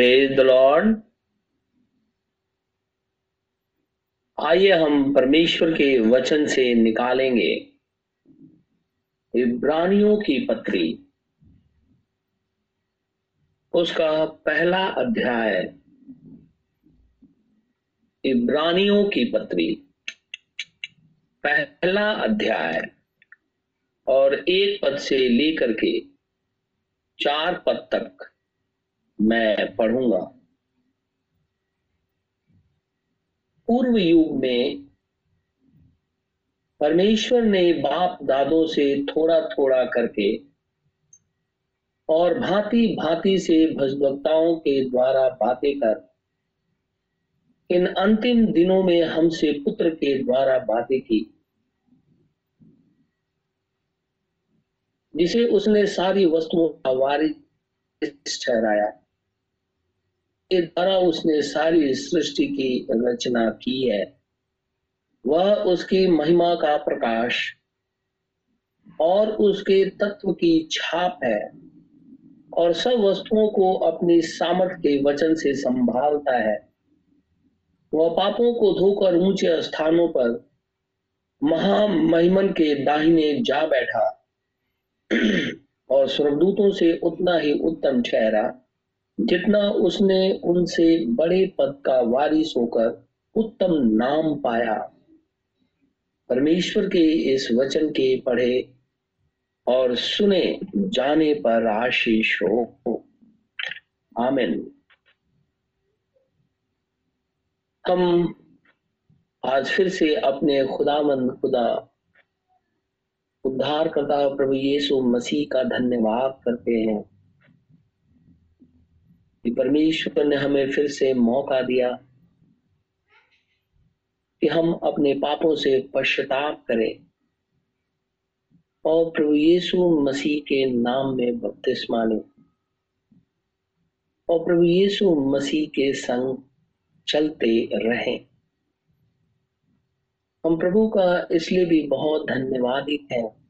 Praise the Lord आइए हम परमेश्वर के वचन से निकालेंगे। इब्रानियों की पत्री। उसका पहला अध्याय। इब्रानियों की पत्री। पहला अध्याय। और एक पद से लेकर के चार पद तक। मैं पढ़ूँगा। पूर्व युग में परमेश्वर ने बाप दादों से थोड़ा थोड़ा करके और भांति भांति से भजभक्ताओं के द्वारा बातें कर, इन अंतिम दिनों में हमसे पुत्र के द्वारा बातें की, जिसे उसने सारी वस्तुओं का वारिस ठहराया। के द्वारा उसने सारी सृष्टि की रचना की है। वह उसकी महिमा का प्रकाश और उसके तत्व की छाप है और सब वस्तुओं को अपनी सामर्थ के वचन से संभालता है। वह पापों को धोकर ऊँचे स्थानों पर महामहिमन के दाहिने जा बैठा और स्वर्गदूतों से उतना ही उत्तम ठहरा। जितना उसने उनसे बड़े पद का वारिस होकर उत्तम नाम पाया। परमेश्वर के इस वचन के पढ़े और सुने जाने पर आशीष हो। आमिन। हम आज फिर से अपने खुदामंद खुदा उद्धार करता प्रभु यीशु मसीह का धन्यवाद करते हैं। कि परमेश्वर ने हमें फिर से मौका दिया कि हम अपने पापों से पश्चाताप करें और प्रभु यीशु मसीह के नाम में बपतिस्मा लें। और प्रभु यीशु मसीह के संग चलते रहें। हम प्रभु का इसलिए भी बहुत धन्यवादित हैं।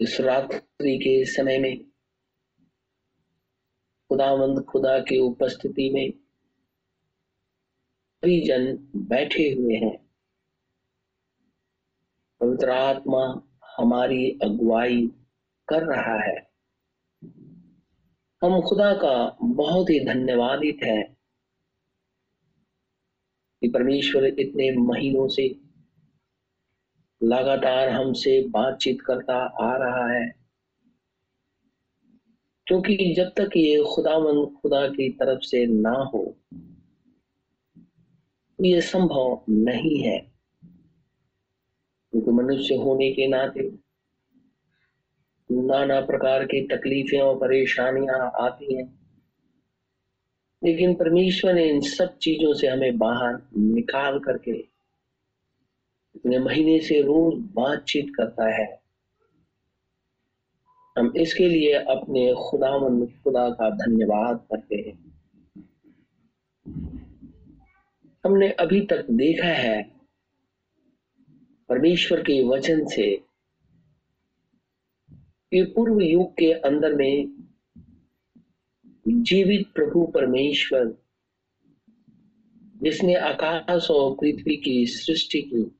इस रात्रि के समय में खुदावंद खुदा की उपस्थिति में सभी जन बैठे हुए हैं। पवित्र आत्मा हमारी अगुवाई कर रहा है। हम खुदा का बहुत ही धन्यवादित है कि परमेश्वर इतने महीनों से लगातार हमसे बातचीत करता आ रहा है। क्योंकि जब तक ये खुदावन खुदा की तरफ़ से ना हो, ये संभव नहीं है। क्योंकि मनुष्य होने के नाते नाना प्रकार की तकलीफें और परेशानियाँ आती हैं। लेकिन परमेश्वर ने इन सब चीज़ों से हमें बाहर निकाल करके इतने महीने से रोज बातचीत करता है। हम इसके लिए अपने खुदावन खुदा का धन्यवाद करते हैं। हमने अभी तक देखा है, परमेश्वर के वचन से, कि पूर्व युग के अंदर में जीवित प्रभु परमेश्वर, जिसने आकाश और पृथ्वी की सृष्टि की,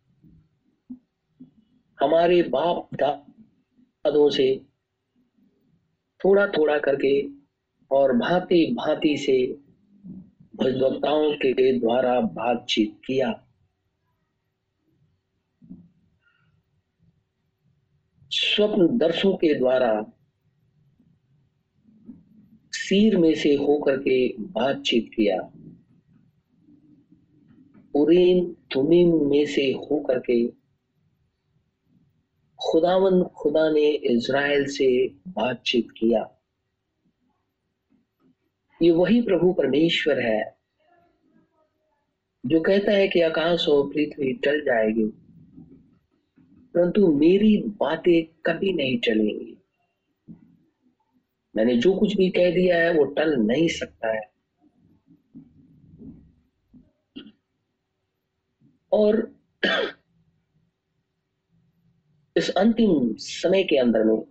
हमारे बाप दादों से थोड़ा थोड़ा करके और भांति भांति से भजवक्ताओं के द्वारा बातचीत किया। स्वप्न दर्शों के द्वारा सीर में से होकर के बातचीत किया। उरीम तुमीम में से होकर के खुदावन, खुदा ने इज़राइल से बातचीत किया। ये वही प्रभु परमेश्वर है, जो कहता है कि आकाश और पृथ्वी टल जाएगी, परंतु मेरी बातें कभी नहीं चलेंगी मैंने जो कुछ भी कह दिया है, वो टल नहीं सकता है। और इस अंतिम समय के अंदर में,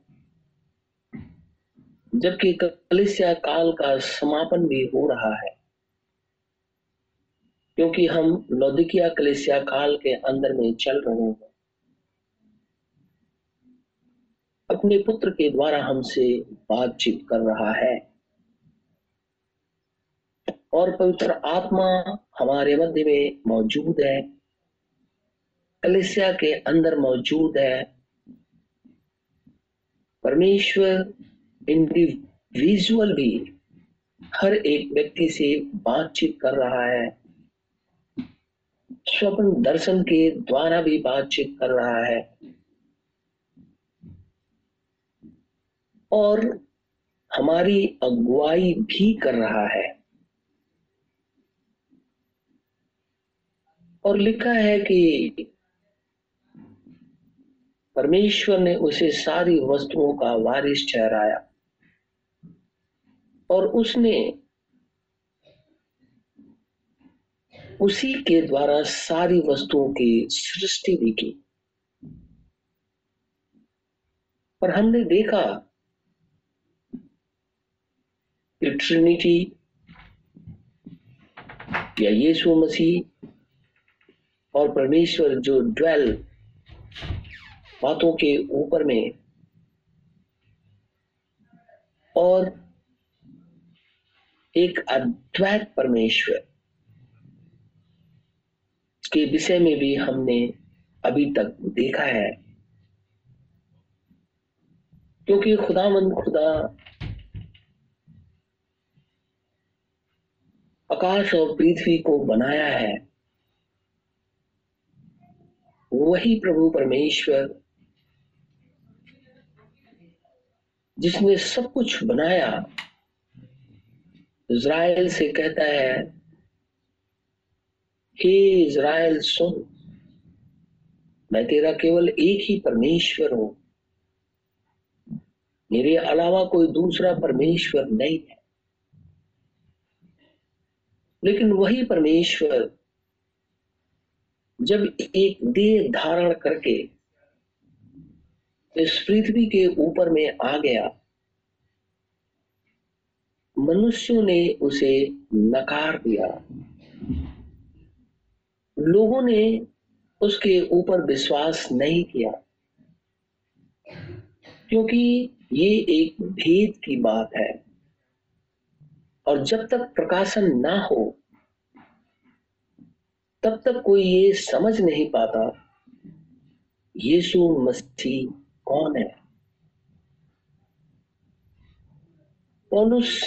जबकि कलिसिया काल का समापन भी हो रहा है, क्योंकि हम लौदिकिया कलिसिया काल के अंदर में चल रहे हैं। अपने पुत्र के द्वारा हमसे बातचीत कर रहा है। और पवित्र आत्मा हमारे मध्य में मौजूद है। कलिसिया के अंदर मौजूद है। परमेश्वर इंडिविजुअल भी हर एक व्यक्ति से बातचीत कर रहा है। स्वप्न दर्शन के द्वारा भी बातचीत कर रहा है। और हमारी अगुवाई भी कर रहा है। और लिखा है कि परमेश्वर ने उसे सारी वस्तुओं का वारिस ठहराया और उसने उसी के द्वारा सारी वस्तुओं की सृष्टि भी की। और हमने देखा कि ट्रिनिटी या यीशु मसीह और परमेश्वर जो ड्वेल बातों के ऊपर में। और एक अद्वैत परमेश्वर के विषय में भी हमने अभी तक देखा है। क्योंकि खुदामंद खुदा आकाश और पृथ्वी को बनाया है, वही प्रभु परमेश्वर जिसने सब कुछ बनाया। इज़राइल से कहता है, हे इज़राइल, सुन, मैं तेरा केवल एक ही परमेश्वर हूँ। मेरे अलावा कोई दूसरा परमेश्वर नहीं है। लेकिन वही परमेश्वर जब एक देह धारण करके इस पृथ्वी के ऊपर में आ गया। मनुष्यों ने उसे नकार दिया। लोगों ने उसके ऊपर विश्वास नहीं किया, क्योंकि ये एक भेद की बात है। और जब तक प्रकाशन ना हो, तब तक कोई ये समझ नहीं पाता, यीशु मसीह कौन है? पौलुस,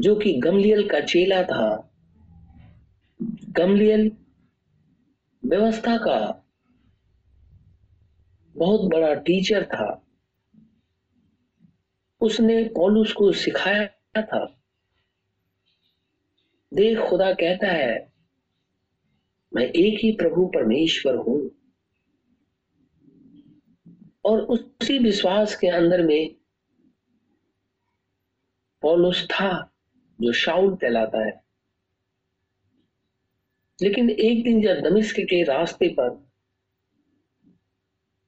जो कि गमलियल का चेला था। गमलियल व्यवस्था का बहुत बड़ा टीचर था। उसने पौलुस को सिखाया था। देख, खुदा कहता है, मैं एक ही प्रभु परमेश्वर हूँ। और उसी विश्वास के अंदर में पौलुस था जो शाउल कहलाता है। लेकिन एक दिन जब दमिश्क के रास्ते पर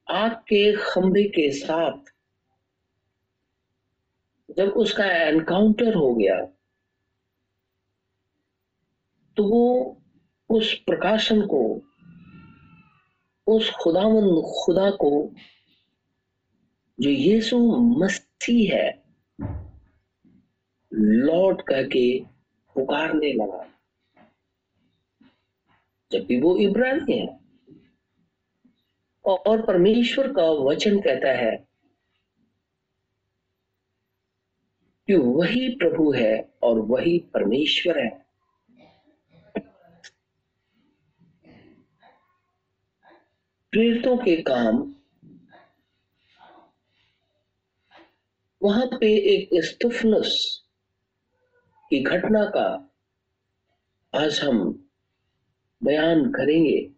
आग के खंभे के साथ जब उसका एनकाउंटर हो गया तो वो उस प्रकाशन को, उस खुदावन खुदा को जो यीशु मसीह है, लौट करके पुकारने लगा। जबकि वो इब्रानी है। और परमेश्वर का वचन कहता है कि वही प्रभु है और वही परमेश्वर है। प्रेरितों के काम वहाँ पे एक स्टुफनस की घटना का आज हम बयान करेंगे।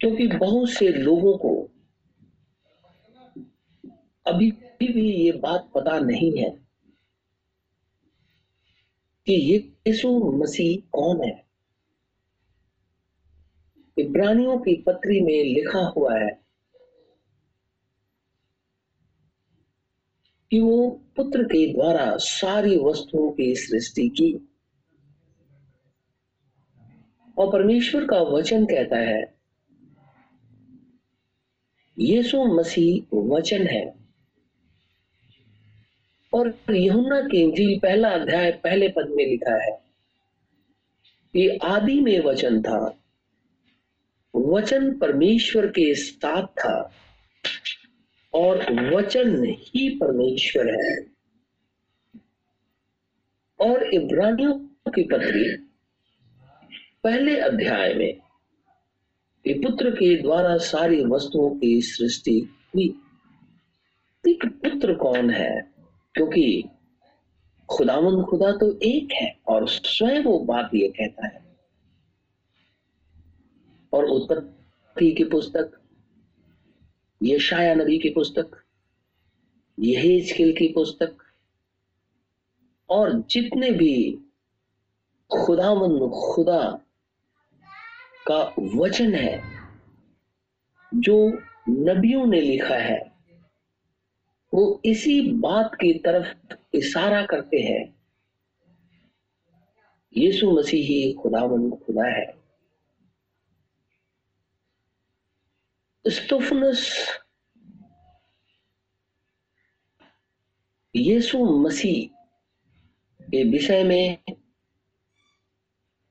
क्योंकि तो बहुत से लोगों को अभी भी ये बात पता नहीं है कि ये यीशु मसीह कौन है। इब्रानियों की पत्री में लिखा हुआ है कि वो पुत्र के द्वारा सारी वस्तुओं की सृष्टि की। और परमेश्वर का वचन कहता है, यीशु मसीह वचन है। और यहुना के इंजील पहला अध्याय, पहले पद में लिखा है कि आदि में वचन था, वचन परमेश्वर के साथ था। और वचन ही परमेश्वर है। और इब्रानियों की पत्री, पहले अध्याय में पुत्र के द्वारा सारी वस्तुओं की सृष्टि हुई। एक पुत्र कौन है? क्योंकि खुदावन खुदा तो एक है और स्वयं वो बात ये कहता है। और उत्पत्ति की पुस्तक ये शाया नबी की पुस्तक यहेजकिल की पुस्तक, और जितने भी खुदावन खुदा का वचन है, जो नबियों ने लिखा है, वो इसी बात की तरफ़ इशारा करते हैं। यीशु मसीह ही खुदावन खुदा है। स्तुफनस। यीशु मसीह के विषय में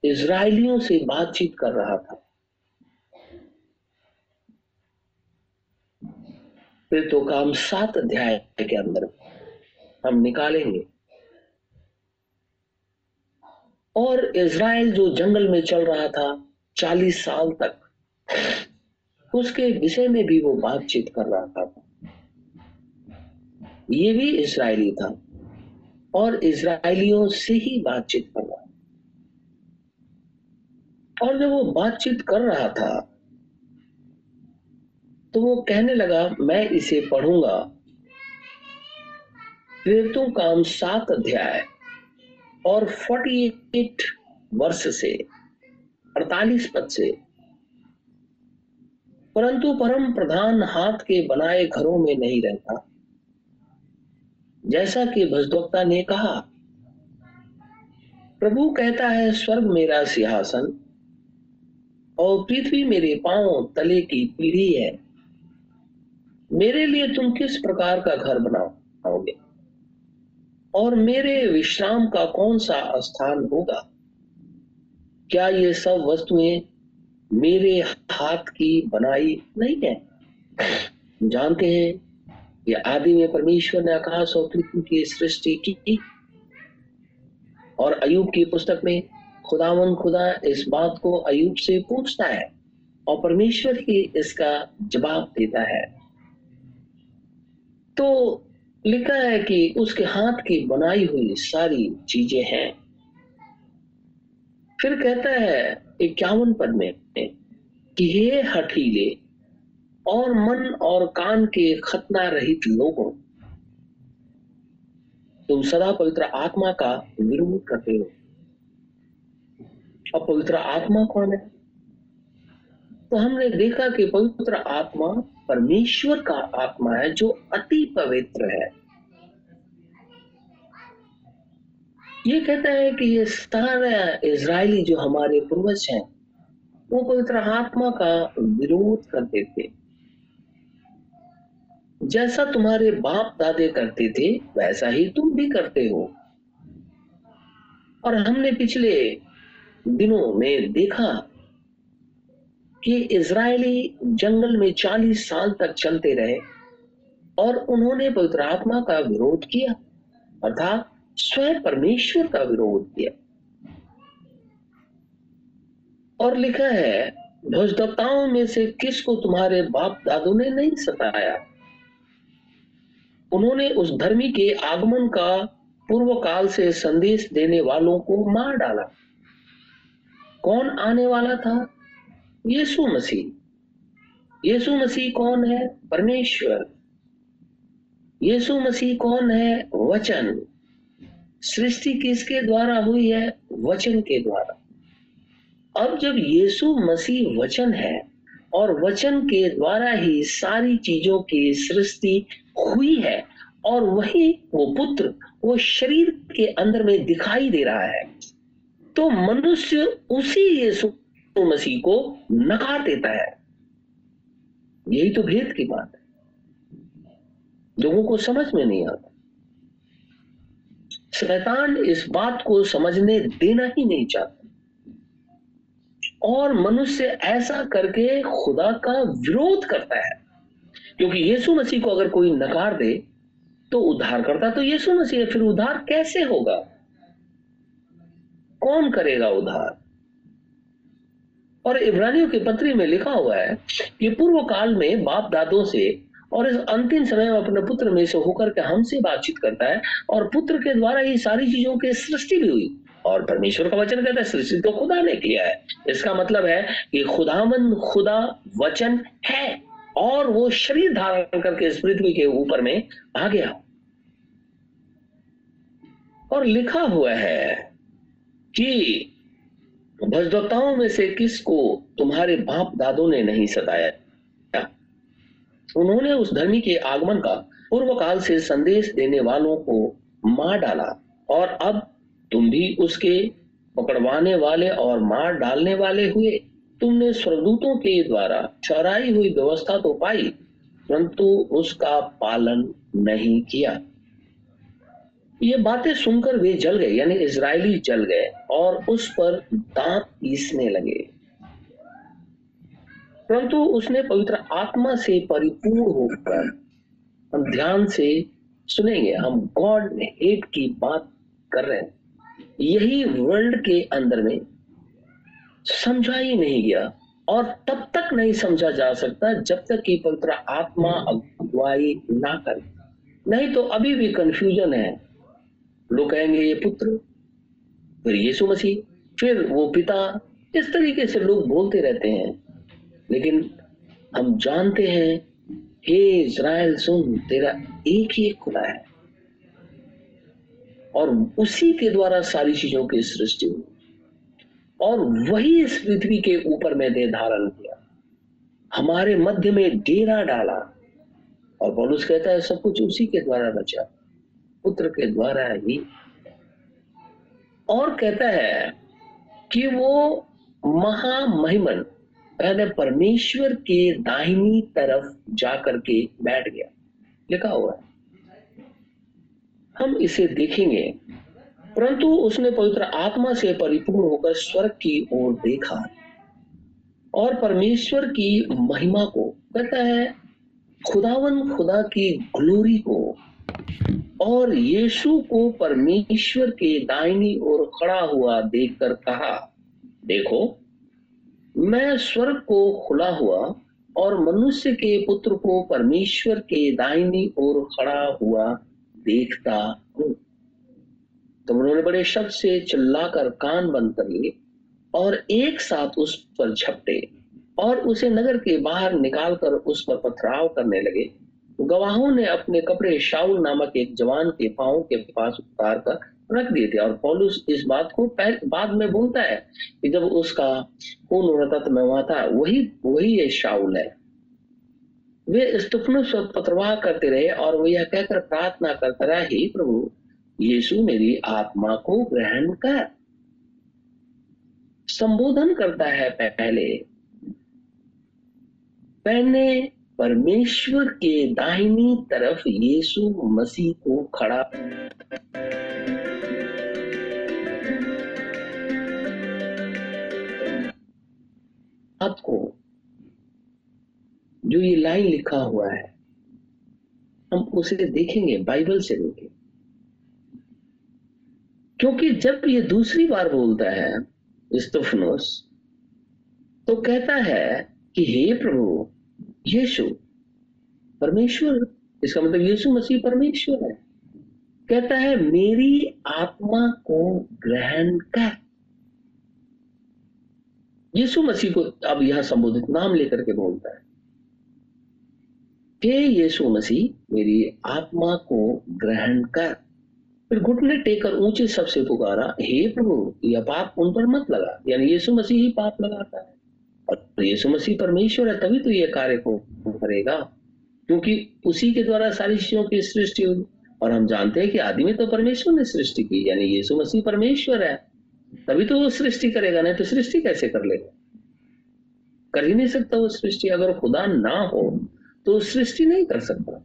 इसराइलियों से बातचीत कर रहा था। फिर तो काम सात अध्याय के अंदर हम निकालेंगे। और इज़राइल जो जंगल में चल रहा था, चालीस साल तक उसके विषय में भी वो बातचीत कर रहा था। ये भी इसराइली था और इसराइलियों से ही बातचीत कर रहा और जब वो बातचीत कर रहा था तो वो कहने लगा, मैं इसे पढ़ूँगा। प्रेरितों काम सात अध्याय और फोर्टी एट वर्ष से, अड़तालीस पद से परंतु परम प्रधान हाथ के बनाए घरों में नहीं रहता। जैसा कि भजदोक्ता ने कहा, प्रभु कहता है, स्वर्ग मेरा सिंहासन और पृथ्वी मेरे पाँव तले की पीढ़ी है। मेरे लिए तुम किस प्रकार का घर बनाओगे? और मेरे विश्राम का कौन सा स्थान होगा? क्या ये सब वस्तुएँ मेरे हाथ की बनाई नहीं है। जानते हैं, ये आदि में परमेश्वर ने आकाश और पृथ्वी की सृष्टि की। और अयुब की पुस्तक में खुदावन खुदा इस बात को अयुब से पूछता है और परमेश्वर ही इसका जवाब देता है। तो लिखा है कि उसके हाथ की बनाई हुई सारी चीज़ें हैं। फिर कहता है इक्यावन पद में कि हे हठीले और मन और कान के खतना रहित लोगों, तुम सदा पवित्र आत्मा का विरोध करते हो। अब पवित्र आत्मा कौन है? तो हमने देखा कि पवित्र आत्मा परमेश्वर का आत्मा है जो अति पवित्र है। ये कहता है कि ये सारे इज़राइली जो हमारे पूर्वज हैं, वो पवित्र आत्मा का विरोध करते थे। जैसा तुम्हारे बाप दादे करते थे, वैसा ही तुम भी करते हो। और हमने पिछले दिनों में देखा कि इज़राइली जंगल में 40 साल तक चलते रहे और उन्होंने पवित्र आत्मा का विरोध किया। अर्थात स्वयं परमेश्वर का विरोध किया। और लिखा है ध्वजदत्ताओं में से किसको तुम्हारे बाप दादों ने नहीं सताया? उन्होंने उस धर्मी के आगमन का पूर्व काल से संदेश देने वालों को मार डाला। कौन आने वाला था? यीशु मसीह। यीशु मसीह कौन है? परमेश्वर। यीशु मसीह कौन है? वचन। सृष्टि किसके द्वारा हुई है? वचन के द्वारा। अब जब यीशु मसीह वचन है और वचन के द्वारा ही सारी चीज़ों की सृष्टि हुई है और वही वो पुत्र वो शरीर के अंदर में दिखाई दे रहा है तो मनुष्य उसी यीशु मसीह को नकार देता है। यही तो भेद की बात है। लोगों को समझ में नहीं आता। शैतान इस बात को समझने देना ही नहीं चाहता। और मनुष्य ऐसा करके खुदा का विरोध करता है, क्योंकि यीशु मसीह को अगर कोई नकार दे तो उद्धार करता तो यीशु मसीह, फिर उद्धार कैसे होगा? कौन करेगा उद्धार? और इब्रानियों के पत्री में लिखा हुआ है कि पूर्व काल में बाप दादों से और इस अंतिम समय में अपने पुत्र में से होकर के हमसे बातचीत करता है और पुत्र के द्वारा ही सारी चीज़ों की सृष्टि भी हुई। और परमेश्वर का वचन कहता है, सृष्टि तो खुदा ने किया है। इसका मतलब है कि खुदावन खुदा वचन है और वो शरीर धारण करके इस पृथ्वी के ऊपर में आ गया। और लिखा हुआ है कि भजदत्ताओं में से किसको तुम्हारे बाप दादों ने नहीं सताया? उन्होंने उस धर्मी के आगमन का पूर्व काल से संदेश देने वालों को मार डाला और अब तुम भी उसके पकड़वाने वाले और मार डालने वाले हुए। तुमने स्वर्गदूतों के द्वारा ठहराई हुई व्यवस्था तो पाई, परंतु उसका पालन नहीं किया। ये बातें सुनकर वे जल गए, यानी इज़राइली जल गए और उस पर दांत पीसने लगे। परंतु उसने पवित्र आत्मा से परिपूर्ण होकर हम ध्यान से सुनेंगे। हम गॉड हेट की बात कर रहे हैं। यही वर्ल्ड के अंदर में समझा ही नहीं गया और तब तक नहीं समझा जा सकता जब तक कि पवित्र आत्मा अगुवाई ना करे। नहीं तो अभी भी कंफ्यूजन है। लोग कहेंगे, ये पुत्र, फिर यीशु मसीह, फिर वो पिता, इस तरीके से लोग बोलते रहते हैं। लेकिन हम जानते हैं, हे इज़राइल सुन, तेरा एक ही खुदा है। और उसी के द्वारा सारी चीज़ों की सृष्टि हुई। और वही इस पृथ्वी के ऊपर में दे धारण किया। हमारे मध्य में डेरा डाला। और पौलुस कहता है, सब कुछ उसी के द्वारा रचा। पुत्र के द्वारा ही। और कहता है कि वो महामहिमन पहले परमेश्वर के दाहिनी तरफ़ जाकर के बैठ गया। लिखा हुआ है। हम इसे देखेंगे। परंतु उसने पवित्र आत्मा से परिपूर्ण होकर स्वर्ग की ओर देखा और परमेश्वर की महिमा को, कहता है, खुदावन खुदा की ग्लोरी को और यीशु को परमेश्वर के दाहिनी ओर खड़ा हुआ देखकर कहा, देखो मैं स्वर्ग को खुला हुआ और मनुष्य के पुत्र को परमेश्वर के दाहिनी ओर खड़ा हुआ देखता हूँ। तो उन्होंने बड़े शब्द से चिल्लाकर कान बंद कर लिए और एक साथ उस पर झपटे और उसे नगर के बाहर निकालकर उस पर पथराव करने लगे। गवाहों ने अपने कपड़े शाउल नामक एक जवान के पाँव के पास उतार कर रख दिए थे। और पॉलुस इस बात को बाद में बोलता है कि जब उसका खून रतत में हुआ था। वही वही ये शाउल है। वे स्तुफनुस पत्रवाह करते रहे और वो यह कहकर प्रार्थना करता रहा, हे प्रभु, यीशु मेरी आत्मा को ग्रहण कर। संबोधन करता है पहले। पहले परमेश्वर के दाहिनी तरफ़ यीशु मसीह को खड़ा आपको जो ये लाइन लिखा हुआ है, हम उसे देखेंगे, बाइबल से देखेंगे। क्योंकि जब ये दूसरी बार बोलता है, इस्तफनोस तो कहता है कि हे प्रभु, यीशु, परमेश्वर, इसका मतलब यीशु मसीह परमेश्वर है। कहता है, मेरी आत्मा को ग्रहण कर। यीशु मसीह को अब यहाँ संबोधित नाम लेकर के बोलता है हे यीशु मसीह मेरी आत्मा को ग्रहण कर, फिर घुटने टेकर ऊँचे सबसे पुकारा, हे प्रभु, यह पाप उन पर मत लगा, यानी यीशु मसीह ही पाप लगाता है। और यीशु मसीह परमेश्वर है, तभी तो यह कार्य को करेगा, क्योंकि उसी के द्वारा सारी चीज़ों की सृष्टि होगी और हम जानते हैं कि आदि में तो परमेश्वर ने सृष्टि की, यानी यीशु मसीह परमेश्वर है। तभी तो वो सृष्टि करेगा, नहीं तो सृष्टि कैसे कर लेगा? कर ही नहीं सकता वो सृष्टि। अगर खुदा ना हो तो सृष्टि नहीं कर सकता।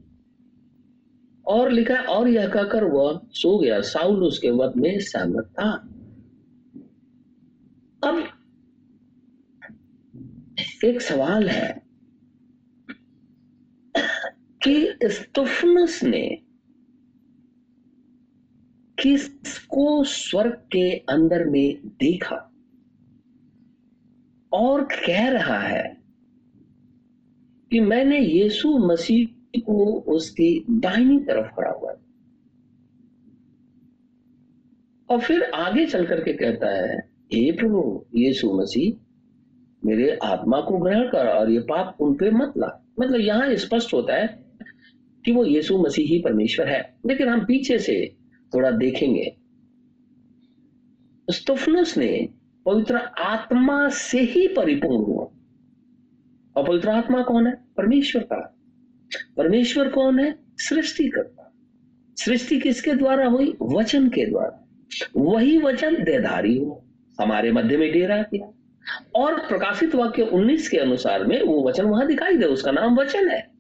और लिखा और यह कहकर वह सो गया। साउल उसके वध में सहमत था। अब एक सवाल है कि स्तुफनस ने किसको स्वर्ग के अंदर में देखा? और कह रहा है कि मैंने यीशु मसीह को उसकी दाहिनी तरफ़ खड़ा हुआ और फिर आगे चल करके कहता है, हे प्रभु, यीशु मसीह, मेरे आत्मा को ग्रहण कर और ये पाप उन पे मत ला। मतलब यहाँ स्पष्ट होता है कि वो यीशु मसीह ही परमेश्वर है। लेकिन हम पीछे से थोड़ा देखेंगे। स्तुफनुस ने पवित्र आत्मा से ही परिपूर्ण हुआ। और पवित्र आत्मा कौन है? परमेश्वर का। परमेश्वर कौन है? सृष्टि करता सृष्टि किसके द्वारा हुई? वचन के द्वारा। वही वचन देधारी हो। हमारे मध्य में डेरा किया। और प्रकाशित वाक्य 19 के अनुसार में वो वचन वहाँ दिखाई दे, उसका नाम वचन है।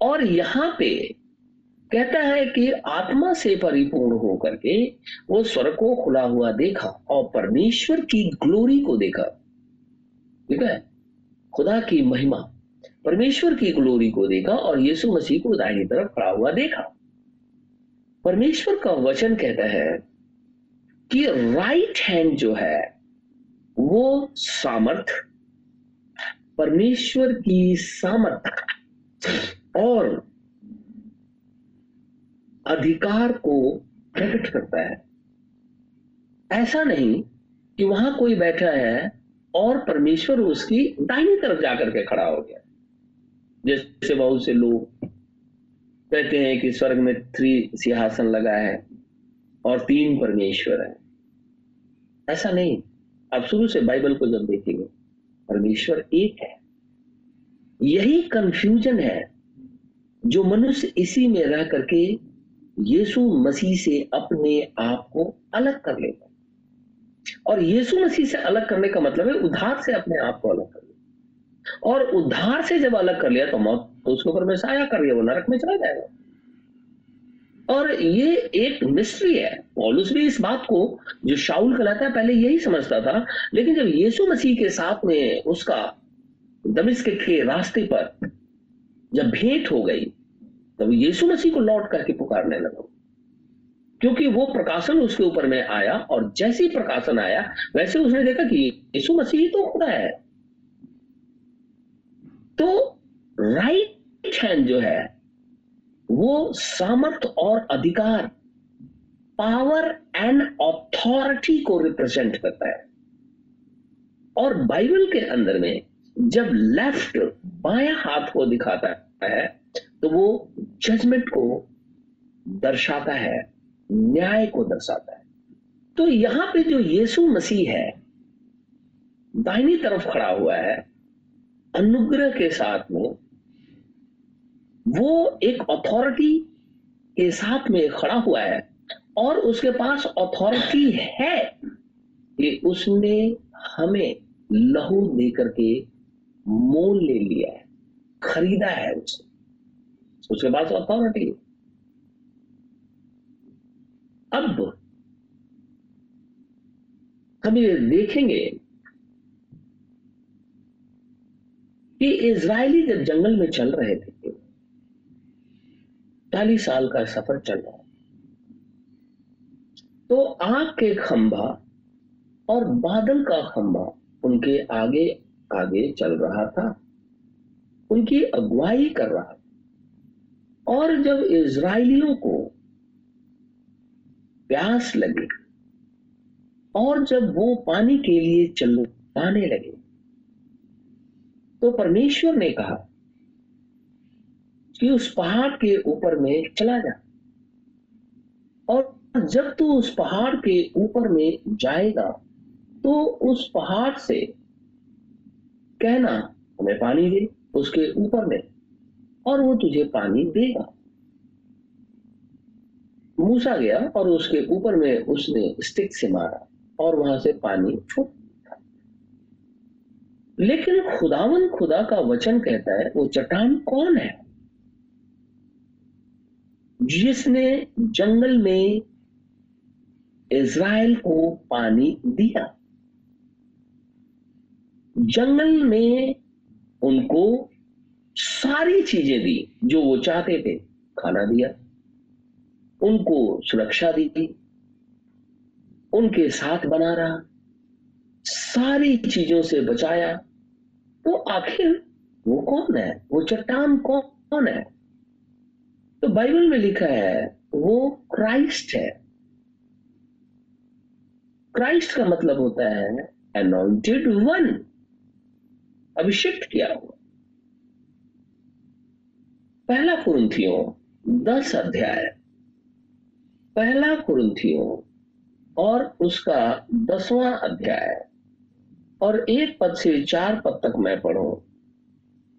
और यहाँ पे कहता है कि आत्मा से परिपूर्ण होकर के वो स्वर्ग को खुला हुआ देखा और परमेश्वर की ग्लोरी को देखा। ठीक है? खुदा की महिमा। परमेश्वर की ग्लोरी को देखा और यीशु मसीह को दाहिनी तरफ़ खड़ा हुआ देखा। परमेश्वर का वचन कहता है कि राइट हैंड जो है, वो सामर्थ, परमेश्वर की सामर्थ और अधिकार को प्रकट करता है। ऐसा नहीं कि वहाँ कोई बैठा है और परमेश्वर उसकी दाहिनी तरफ़ जाकर के खड़ा हो गया। जैसे बहुत से लोग कहते हैं कि स्वर्ग में थ्री सिंहासन लगा है और तीन परमेश्वर है। ऐसा नहीं। आप शुरू से बाइबल को जब देखेंगे, परमेश्वर एक है। यही कंफ्यूजन है जो मनुष्य इसी में रह करके यीशु मसीह से अपने आप को अलग कर लेगा और यीशु मसीह से अलग करने का मतलब है उधार से अपने आप को अलग कर लिया। और उधार से जब अलग कर लिया तो मौत तो उसके ऊपर में साया कर लिया, वो नरक में चला जाएगा। और ये एक मिस्ट्री है। पॉलुस भी इस बात को, जो शाउल कहलाता है, पहले यही समझता था। लेकिन जब यीशु मसीह के साथ में उसका दमिश्क के रास्ते पर जब भेंट हो गई तब यीशु मसीह को लौट करके पुकारने लगा। क्योंकि वो प्रकाशन उसके ऊपर में आया और जैसे ही प्रकाशन आया, वैसे उसने देखा कि यीशु मसीह तो खुदा है। तो राइट हैंड जो है, वो सामर्थ और अधिकार पावर एंड अथॉरिटी को रिप्रेजेंट करता है। और बाइबल के अंदर में जब लेफ़्ट बाया हाथ को दिखाता है तो वो जजमेंट को दर्शाता है, न्याय को दर्शाता है। तो यहाँ पे जो यीशु मसीह है, दाहिनी तरफ़ खड़ा हुआ है, अनुग्रह के साथ में, वो एक अथॉरिटी के साथ में खड़ा हुआ है और उसके पास अथॉरिटी है कि उसने हमें लहू दे करके मोल ले लिया है, खरीदा है उसने। उसके पास अथॉरिटी अब हम ये देखेंगे कि इज़राइली जब जंगल में चल रहे थे, चालीस साल का सफ़र चल रहा तो आग के खंभा और बादल का खंभा उनके आगे आगे चल रहा था। उनकी अगुवाई कर रहा था और जब इज़राइलियों को प्यास लगे और जब वो पानी के लिए चलने लगे तो परमेश्वर ने कहा कि उस पहाड़ के ऊपर में चला जा। और जब तू उस पहाड़ के ऊपर में जाएगा तो उस पहाड़ से कहना, हमें पानी दे, उसके ऊपर में। और वो तुझे पानी देगा। मूसा गया और उसके ऊपर में उसने स्टिक से मारा और वहाँ से पानी फूट लेकिन खुदावन खुदा का वचन कहता है, वो चट्टान कौन है जिसने जंगल में इज़राइल को पानी दिया? जंगल में उनको सारी चीज़ें दी जो वो चाहते थे। खाना दिया, उनको सुरक्षा दी, उनके साथ बना रहा, सारी चीज़ों से बचाया। तो आखिर वो कौन है? वो चट्टान कौन है? तो बाइबल में लिखा है, वो क्राइस्ट है। क्राइस्ट का मतलब होता है अनॉइंटेड वन अभिषिक्त किया हुआ। पहला कुरुंथियों दस अध्याय। पहला कुरुंथियों और उसका दसवां अध्याय। और एक पद से चार पद तक मैं पढ़ू।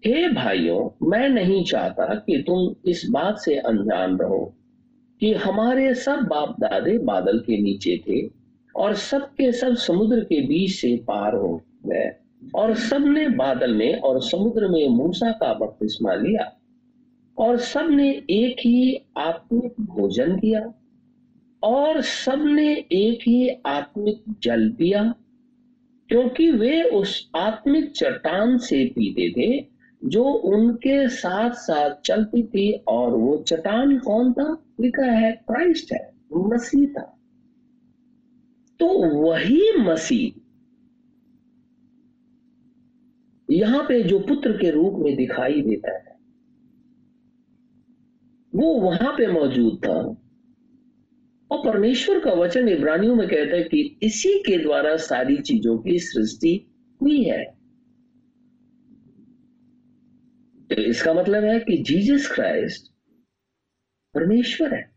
हे भाइयों, मैं नहीं चाहता कि तुम इस बात से अनजान रहो कि हमारे सब बाप दादे बादल के नीचे थे और सबके सब समुद्र के बीच से पार हो गए। और सबने बादल में और समुद्र में मूसा का बपतिस्मा लिया। और सबने एक ही आत्मिक भोजन किया, और सबने एक ही आत्मिक जल पिया, क्योंकि वे उस आत्मिक चट्टान से पीते थे, जो उनके साथ साथ चलती थी, और वो चट्टान कौन था? लिखा है, क्राइस्ट है मसीह था। तो वही मसीह यहाँ पे जो पुत्र के रूप में दिखाई देता है वो वहाँ पे मौजूद था। और परमेश्वर का वचन इब्रानियों में कहता है कि इसी के द्वारा सारी चीज़ों की सृष्टि हुई है। तो इसका मतलब है कि जीसस क्राइस्ट परमेश्वर है।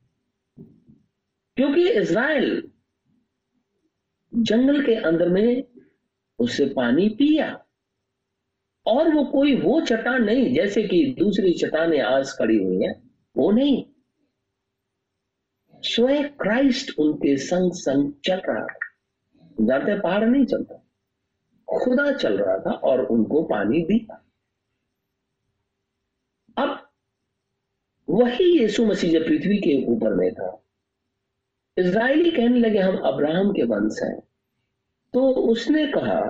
क्योंकि इज़राइल जंगल के अंदर में उससे पानी पिया और वो कोई वो चट्टान नहीं, जैसे कि दूसरी चट्टाने आज खड़ी हुई है। वो नहीं स्वयं क्राइस्ट उनके संग संग चल रहा था। जाते पहाड़ नहीं चलता। खुदा चल रहा था और उनको पानी दिया अब वही यीशु मसीह जब पृथ्वी के ऊपर में था, इज़राइली कहने लगे, हम अब्राहम के वंश हैं। तो उसने कहा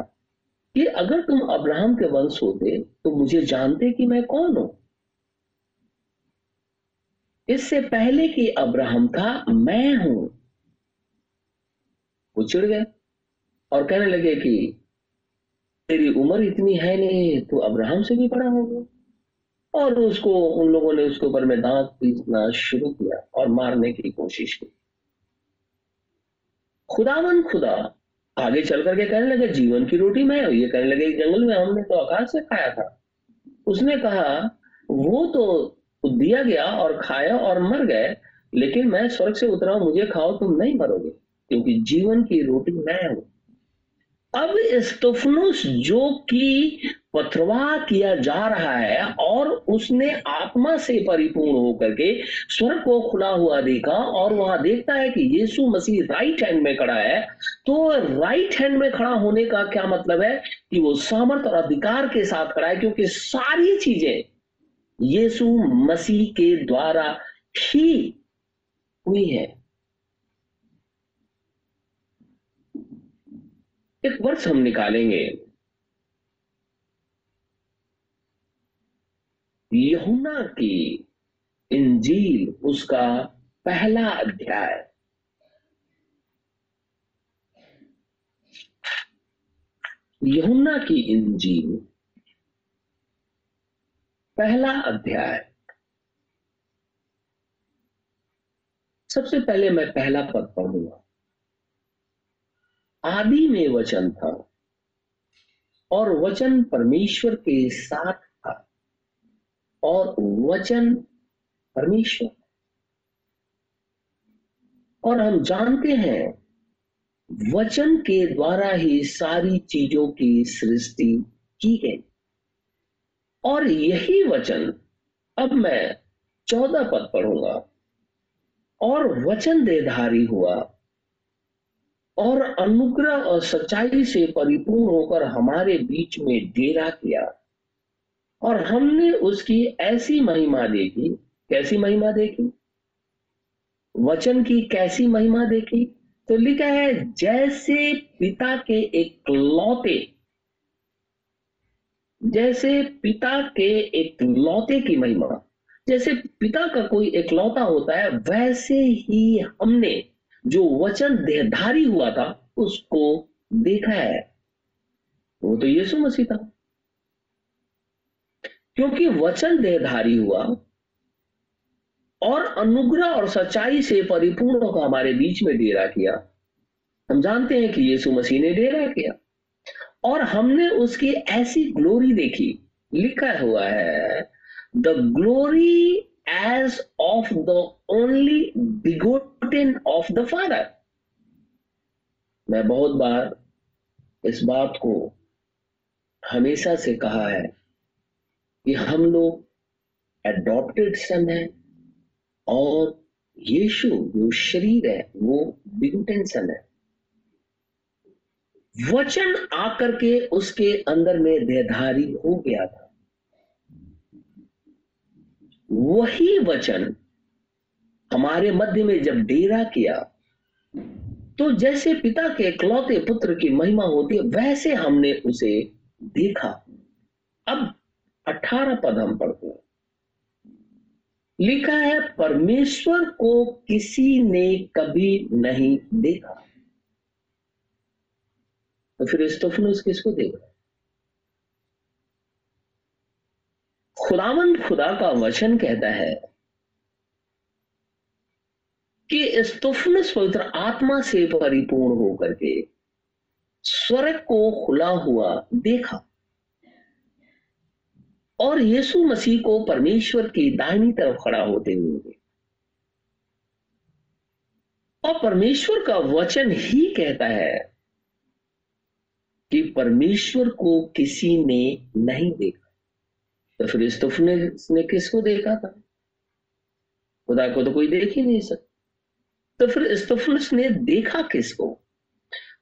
कि अगर तुम अब्राहम के वंश होते तो मुझे जानते कि मैं कौन हूँ? इससे पहले कि अब्राहम था मैं हूँ, वो चिड़ गए और कहने लगे कि तेरी उम्र इतनी है नहीं तो अब्राहम से भी बड़ा होगा और उसको, उन लोगों ने उसके ऊपर में दांत पीसना शुरू किया और मारने की कोशिश की। खुदावन खुदा, आगे चल करके कहने लगे, जीवन की रोटी मैं, ये कहने लगे, जंगल में हमने तो आकाश से खाया था। उसने कहा, वो तो दिया गया और खाया और मर गए, लेकिन मैं स्वर्ग से उतरा मुझे खाओ, तुम नहीं मरोगे, क्योंकि जीवन की रोटी मैं हूँ। अब स्टोफनुस जो कि पथरवाह किया जा रहा है, और उसने आत्मा से परिपूर्ण होकर के स्वर्ग को खुला हुआ देखा, और वहाँ देखता है कि यीशु मसीह राइट हैंड में खड़ा है तो राइट हैंड में खड़ा होने का क्या मतलब है? कि वो सामर्थ और अधिकार के साथ खड़ा है, क्योंकि सारी चीज़ें यीशु मसीह के द्वारा ही हुई है। एक वर्ष हम निकालेंगे। यहुना की इंजील, उसका पहला अध्याय। यहुना की इंजील पहला अध्याय। सबसे पहले मैं पहला पद पढ़ूँगा। आदि में वचन था और वचन परमेश्वर के साथ था और वचन परमेश्वर। और हम जानते हैं, वचन के द्वारा ही सारी चीज़ों की सृष्टि की गई। और यही वचन अब मैं चौदह पद पढ़ूँगा। और वचन देधारी हुआ और अनुग्रह और सच्चाई से परिपूर्ण होकर हमारे बीच में डेरा किया और हमने उसकी ऐसी महिमा देखी। कैसी महिमा देखी? वचन की कैसी महिमा देखी? तो लिखा है, जैसे पिता के एक लौते जैसे पिता के एक लौते की महिमा, जैसे पिता का कोई एक लौता होता है, वैसे ही हमने जो वचन देहधारी हुआ था, उसको देखा है। वो तो यीशु मसीह था। क्योंकि वचन देहधारी हुआ और अनुग्रह और सच्चाई से परिपूर्ण होकर हमारे बीच में डेरा किया। हम जानते हैं कि यीशु मसीह ने डेरा किया। और हमने उसकी ऐसी ग्लोरी देखी, लिखा हुआ है the glory as of the only begotten of the father मैं बहुत बार इस बात को हमेशा से कहा है कि हम लोग एडॉप्टेड सन है और यीशु, जो शरीर है, वो बिगुटेन सन है। वचन आकर के उसके अंदर में देधारी हो गया था। वही वचन हमारे मध्य में जब डेरा किया तो जैसे पिता के इकलौते पुत्र की महिमा होती है, वैसे हमने उसे देखा। अब अठारह पद हम पढ़ते हैं। लिखा है, परमेश्वर को किसी ने कभी नहीं देखा। तो फिर स्तफनुस किसको देगा खुदावन खुदा का वचन कहता है कि स्तुफनुस पवित्र आत्मा से परिपूर्ण होकर के स्वर्ग को खुला हुआ देखा। और यीशु मसीह को परमेश्वर की दाहिनी तरफ़ खड़ा होते हुए और परमेश्वर का वचन ही कहता है कि परमेश्वर को किसी ने नहीं देखा। तो फिर स्तुफनुस ने किसको देखा था? खुदा को तो कोई देख ही नहीं सकता। तो फिर स्तफनुस ने देखा किसको?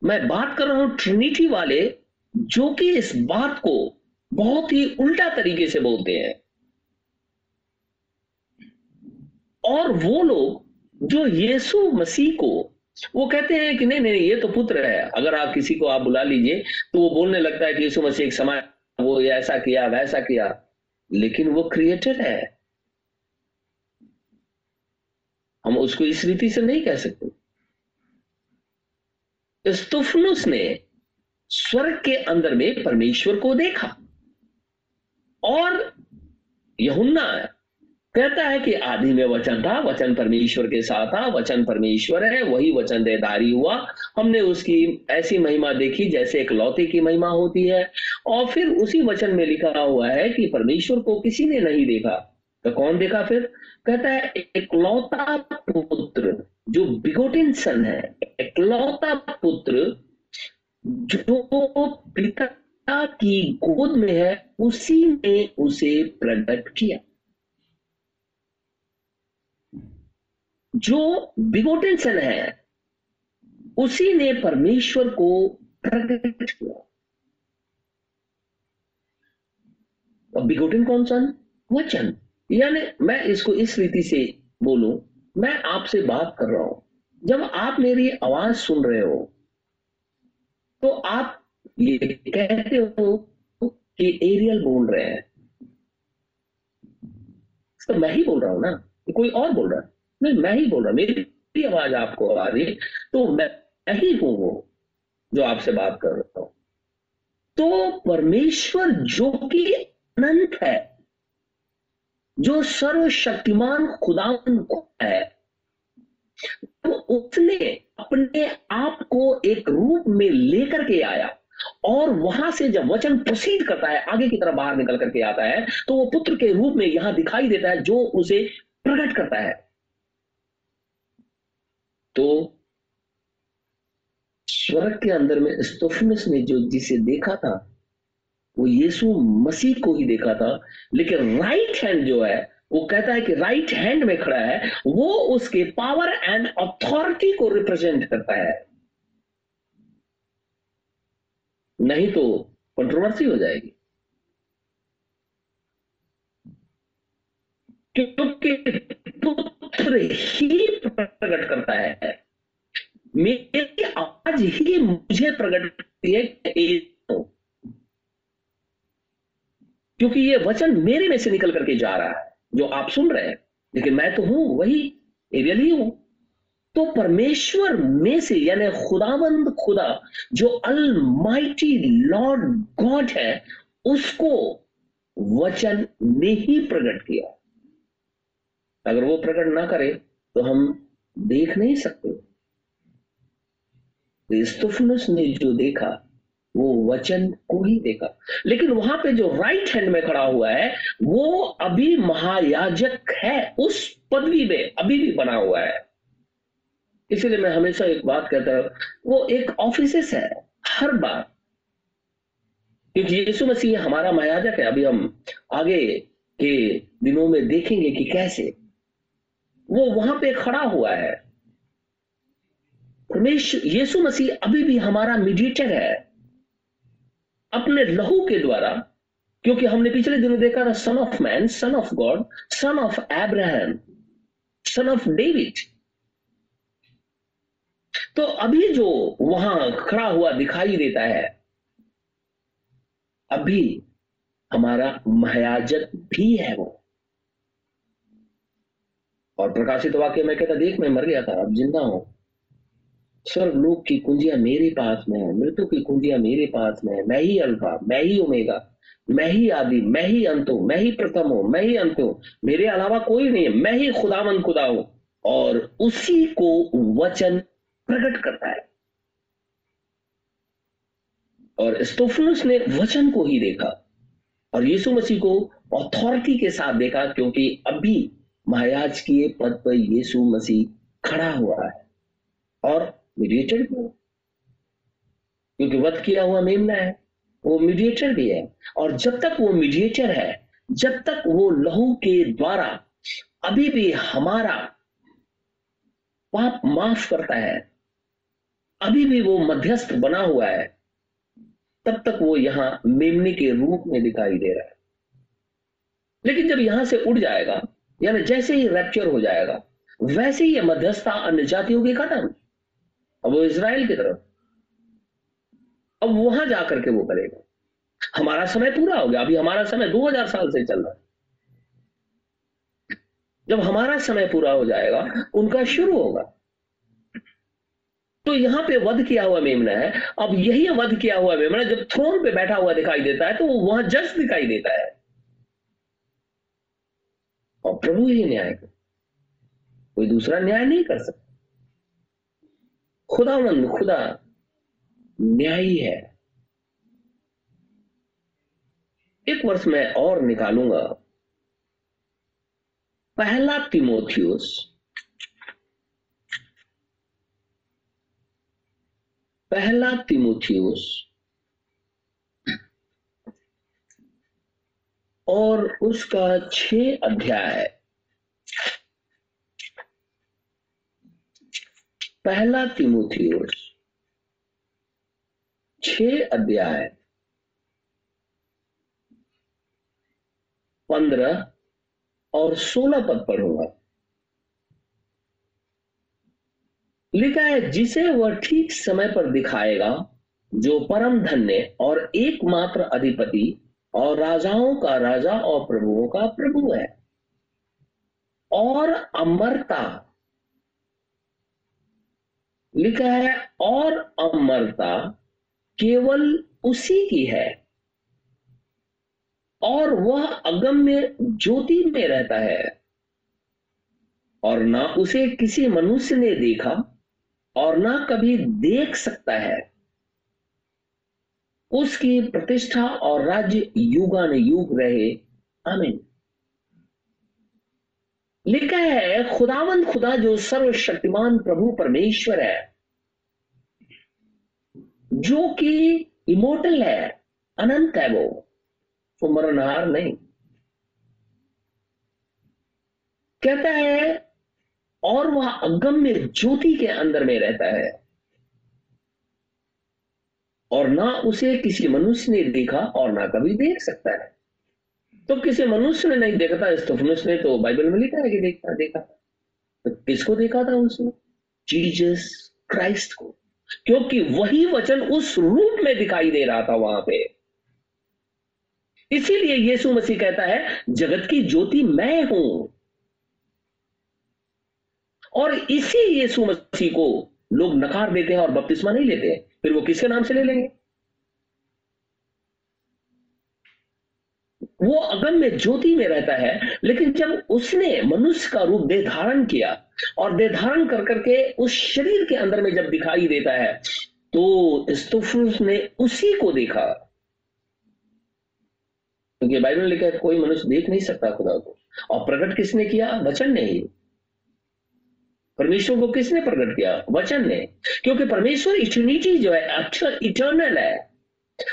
मैं बात कर रहा हूँ ट्रिनिटी वाले, जो कि इस बात को बहुत ही उल्टा तरीके से बोलते हैं। और वो लोग जो यीशु मसीह को वो कहते हैं कि नहीं नहीं, ये तो पुत्र है। अगर आप किसी को आप बुला लीजिए तो वो बोलने लगता है कि यीशु मसीह एक समय, वो ऐसा किया, वैसा किया। लेकिन वो क्रिएटर है। हम उसको इस रीति से नहीं कह सकते। स्तुफनुस ने स्वर्ग के अंदर में परमेश्वर को देखा। और यहुन्ना कहता है कि आदि में वचन था, वचन परमेश्वर के साथ था, वचन परमेश्वर है, वही वचन देदारी हुआ। हमने उसकी ऐसी महिमा देखी जैसे एक लौते की महिमा होती है। और फिर उसी वचन में लिखा हुआ है कि परमेश्वर को किसी ने नहीं देखा। तो कौन देखा फिर? कहता है, एकलौता पुत्र, जो बिगोटिन सन है, एकलौता पुत्र, जो पिता की गोद में है, उसी ने उसे प्रकट किया। जो बिगोटिन सन है, उसी ने परमेश्वर को प्रकट किया। और बिगोटिन कौन सन वचन। यानी मैं इसको इस रीति से बोलूँ, मैं आपसे बात कर रहा हूँ। जब आप मेरी आवाज़ सुन रहे हो तो आप ये कहते हो कि एरियल बोल रहे हैं। तो मैं ही बोल रहा हूँ ना? कोई और बोल रहा है? नहीं मैं ही बोल रहा मेरी आवाज़ आपको आ रही है। तो मैं ही हूँ वो जो आपसे बात कर रहा हूँ। तो परमेश्वर जो कि अनंत है, जो सर्वशक्तिमान को है तो उसने अपने आप को एक रूप में लेकर के आया और वहाँ से जब वचन प्रसिद्ध करता है, आगे की तरफ़ बाहर निकल करके आता है तो वो पुत्र के रूप में यहाँ दिखाई देता है, जो उसे प्रकट करता है। तो स्वर्ग के अंदर में स्तुफनस ने जो जिसे देखा था, वो यीशु मसीह को ही देखा था, लेकिन राइट हैंड जो है, वो कहता है कि राइट हैंड में खड़ा है, वो उसके पावर एंड अथॉरिटी को रिप्रेजेंट करता है। नहीं तो कंट्रोवर्सी हो जाएगी। क्योंकि पुत्र ही प्रकट करता है। मेरी आज ही मुझे प्रकट करती है क्योंकि ये वचन मेरे में से निकल करके जा रहा है, जो आप सुन रहे हैं। लेकिन मैं तो हूँ, वही एरियल ही हूँ। तो परमेश्वर में से, यानी खुदावंद खुदा, जो अलमाइटी लॉर्ड गॉड है, उसको वचन ने ही प्रकट किया। अगर वो प्रकट ना करे तो हम देख नहीं सकते। स्तुफनुस ने जो देखा, वो वचन को ही देखा। लेकिन वहाँ पे जो राइट हैंड में खड़ा हुआ है, वो अभी महायाजक है, उस पदवी में अभी भी बना हुआ है। इसीलिए मैं हमेशा एक बात कहता हूँ, वो एक ऑफ़िस है, हर बार। क्योंकि यीशु मसीह हमारा महायाजक है, अभी हम आगे के दिनों में देखेंगे कि कैसे वो वहाँ पे खड़ा हुआ है। परमेश्वर, यीशु मसीह अभी भी हमारा मीडिएटर है। अपने लहू के द्वारा, क्योंकि हमने पिछले दिनों देखा था son of man son of God son of Abraham son of David तो अभी जो वहाँ खड़ा हुआ दिखाई देता है, अभी हमारा महायाजक भी है वो। और प्रकाशित वाक्य में कहता, देख, मैं मर गया था, अब ज़िंदा हूँ। स्वर्ग लोक की कुंजिया मेरे पास में है, मृत्यु की कुंजिया मेरे पास में है। मैं ही अल्फ़ा, मैं ही उमेगा मैं ही आदि, मैं ही अंत हूँ मैं ही प्रथम हूँ, मैं ही अंत। हूँ मेरे अलावा कोई नहीं है, मैं ही खुदावन खुदा हूँ। और उसी को वचन प्रकट करता है। और स्टोफनुस ने वचन को ही देखा। और यीशु मसीह को अथॉरिटी के साथ देखा, क्योंकि अभी महायाज के पद पर यीशु मसीह खड़ा हुआ है और मीडिएटर भी क्योंकि वध किया हुआ मेमना है, वो मीडिएटर भी है। और जब तक वो मीडिएटर है, जब तक वो लहू के द्वारा अभी भी हमारा पाप माफ़ करता है, अभी भी वो मध्यस्थ बना हुआ है, तब तक वो यहाँ मेमने के रूप में दिखाई दे रहा है। लेकिन जब यहाँ से उड़ जाएगा यानी जैसे ही रैप्चर हो जाएगा, वैसे ही मध्यस्थता अन्य जातियों की खत्म। अब वो इसराइल की तरफ़। अब वहाँ जाकर के वो करेगा। हमारा समय पूरा हो गया। अभी हमारा समय 2000 साल से चल रहा है। जब हमारा समय पूरा हो जाएगा, उनका शुरू होगा। तो यहाँ पे वध किया हुआ मेमना है। अब यही वध किया हुआ मेमना जब थ्रोन पे बैठा हुआ दिखाई देता है तो वहाँ जज दिखाई देता है। और प्रभु ही न्याय कर। कोई दूसरा न्याय नहीं कर सकता। खुदावंद खुदा न्यायी है। एक वर्ष में और निकालूँगा। पहला तिमोथियस। पहला तिमोथियस। और उसका छह अध्याय। पहला तिमोथियोस छ अध्याय। पंद्रह और सोलह पद पढ़ूँगा लिखा है, जिसे वह ठीक समय पर दिखाएगा, जो परम धन्य और एकमात्र अधिपति और राजाओं का राजा और प्रभुओं का प्रभु है। और अमरता लिखा है, और अमरता केवल उसी की है। और वह अगम्य ज्योति में रहता है। और ना उसे किसी मनुष्य ने देखा, और ना कभी देख सकता है। उसकी प्रतिष्ठा और राज्य युगान युग रहे। आमीन। लिखा है खुदावंद खुदा जो सर्वशक्तिमान प्रभु परमेश्वर है, जो कि इमोटल है, अनंत है वो वो मरणहार नहीं। कहता है, और वह अगम्य ज्योति के अंदर में रहता है। और ना उसे किसी मनुष्य ने देखा और ना कभी देख सकता है। तो किसी मनुष्य ने नहीं देखा था स्तफनुस ने तो बाइबल में लिखा है कि देखा देखा तो किसको देखा था उसने? जीसस क्राइस्ट को। क्योंकि वही वचन उस रूप में दिखाई दे रहा था वहाँ पे। इसीलिए यीशु मसीह कहता है, जगत की ज्योति मैं हूँ। और इसी यीशु मसीह को लोग नकार देते हैं और बपतिस्मा नहीं लेते हैं, फिर वो किसके नाम से ले लेंगे? वो अगम्य ज्योति में रहता है, लेकिन जब उसने मनुष्य का रूप देह धारण किया और देह धारण कर करके उस शरीर के अंदर में जब दिखाई देता है तो स्तुफनुस ने उसी को देखा। क्योंकि बाइबल में लिखा है, कोई मनुष्य देख नहीं सकता खुदा को। और प्रकट किसने किया? वचन ने ही परमेश्वर को किसने प्रकट किया? वचन ने। क्योंकि परमेश्वर इटर्निटी जो है अक्षर इटर्नल है।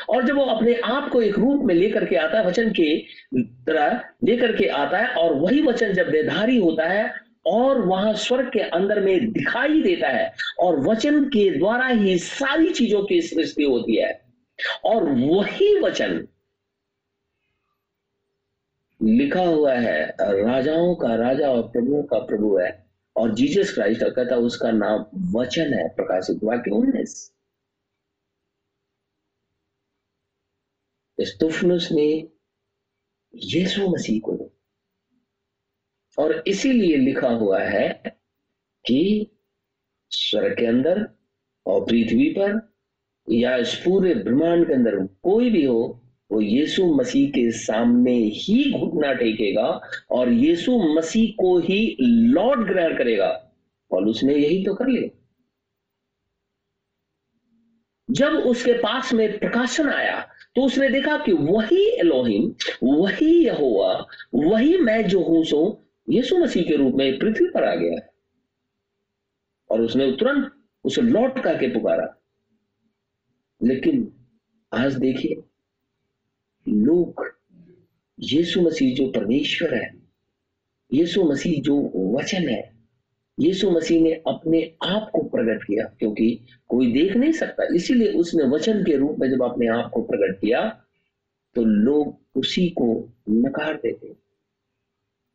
और जब वो अपने आप को एक रूप में लेकर के आता है, वचन के तरह लेकर के आता है, और वही वचन जब बेधारी होता है, और वहाँ स्वर्ग के अंदर में दिखाई देता है, और वचन के द्वारा ही सारी चीज़ों की सृष्टि होती है। और वही वचन लिखा हुआ है, राजाओं का राजा और प्रभुओं का प्रभु है। और जीसस क्राइस्ट कहता उसका नाम वचन है, प्रकाशित वाक्य उन्नीस स्तुफनुस ने यीशु मसीह को और इसीलिए लिखा हुआ है कि स्वर्ग के अंदर और पृथ्वी पर या इस पूरे ब्रह्मांड के अंदर कोई भी हो वो यीशु मसीह के सामने ही घुटना टेकेगा और यीशु मसीह को ही लॉर्ड ग्रहण करेगा। और उसने यही तो कर लिया। जब उसके पास में प्रकाशन आया तो उसने देखा कि वही एलोहिम, वही यहोवा, वही मैं जो हूँ, सो यीशु मसीह के रूप में पृथ्वी पर आ गया। और उसने तुरंत उसे लौट करके पुकारा। लेकिन आज देखिए लोग यीशु मसीह जो परमेश्वर है, यीशु मसीह जो वचन है, यीशु मसीह ने अपने आप को प्रकट किया, क्योंकि कोई देख नहीं सकता। इसीलिए उसने वचन के रूप में जब अपने आप को प्रकट किया तो लोग उसी को नकार देते,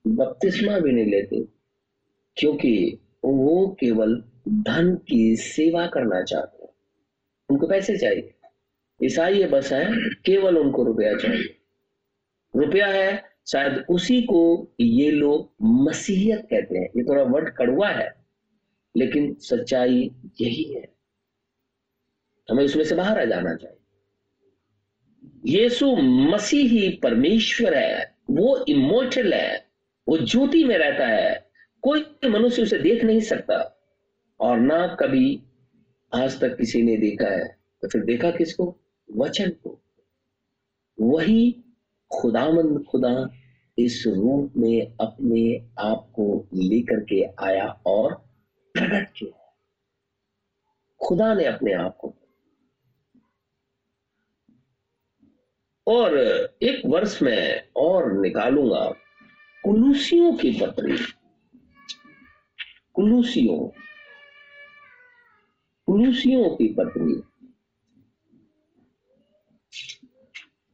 बपतिस्मा भी नहीं लेते, क्योंकि वो केवल धन की सेवा करना चाहते उनको पैसे चाहिए। ईसाई बस है, केवल उनको रुपया चाहिए। रुपया है, शायद उसी को ये लोग मसीहत कहते हैं। ये थोड़ा वर्ड कड़वा है, लेकिन सच्चाई यही है। हमें उसमें से बाहर आ जाना चाहिए। यीशु मसीह परमेश्वर है, वो इमोटल है, वो ज्योति में रहता है, कोई मनुष्य उसे देख नहीं सकता, और ना कभी आज तक किसी ने देखा है। तो फिर देखा किसको? वचन को। वही खुदामंद खुदा इस रूप में अपने आप को लेकर के आया और प्रकट किया। खुदा ने अपने आप को। और एक वर्ष में और निकालूँगा कुलूसियों की पत्री। कुलूसियों कुलूसियों की पत्री।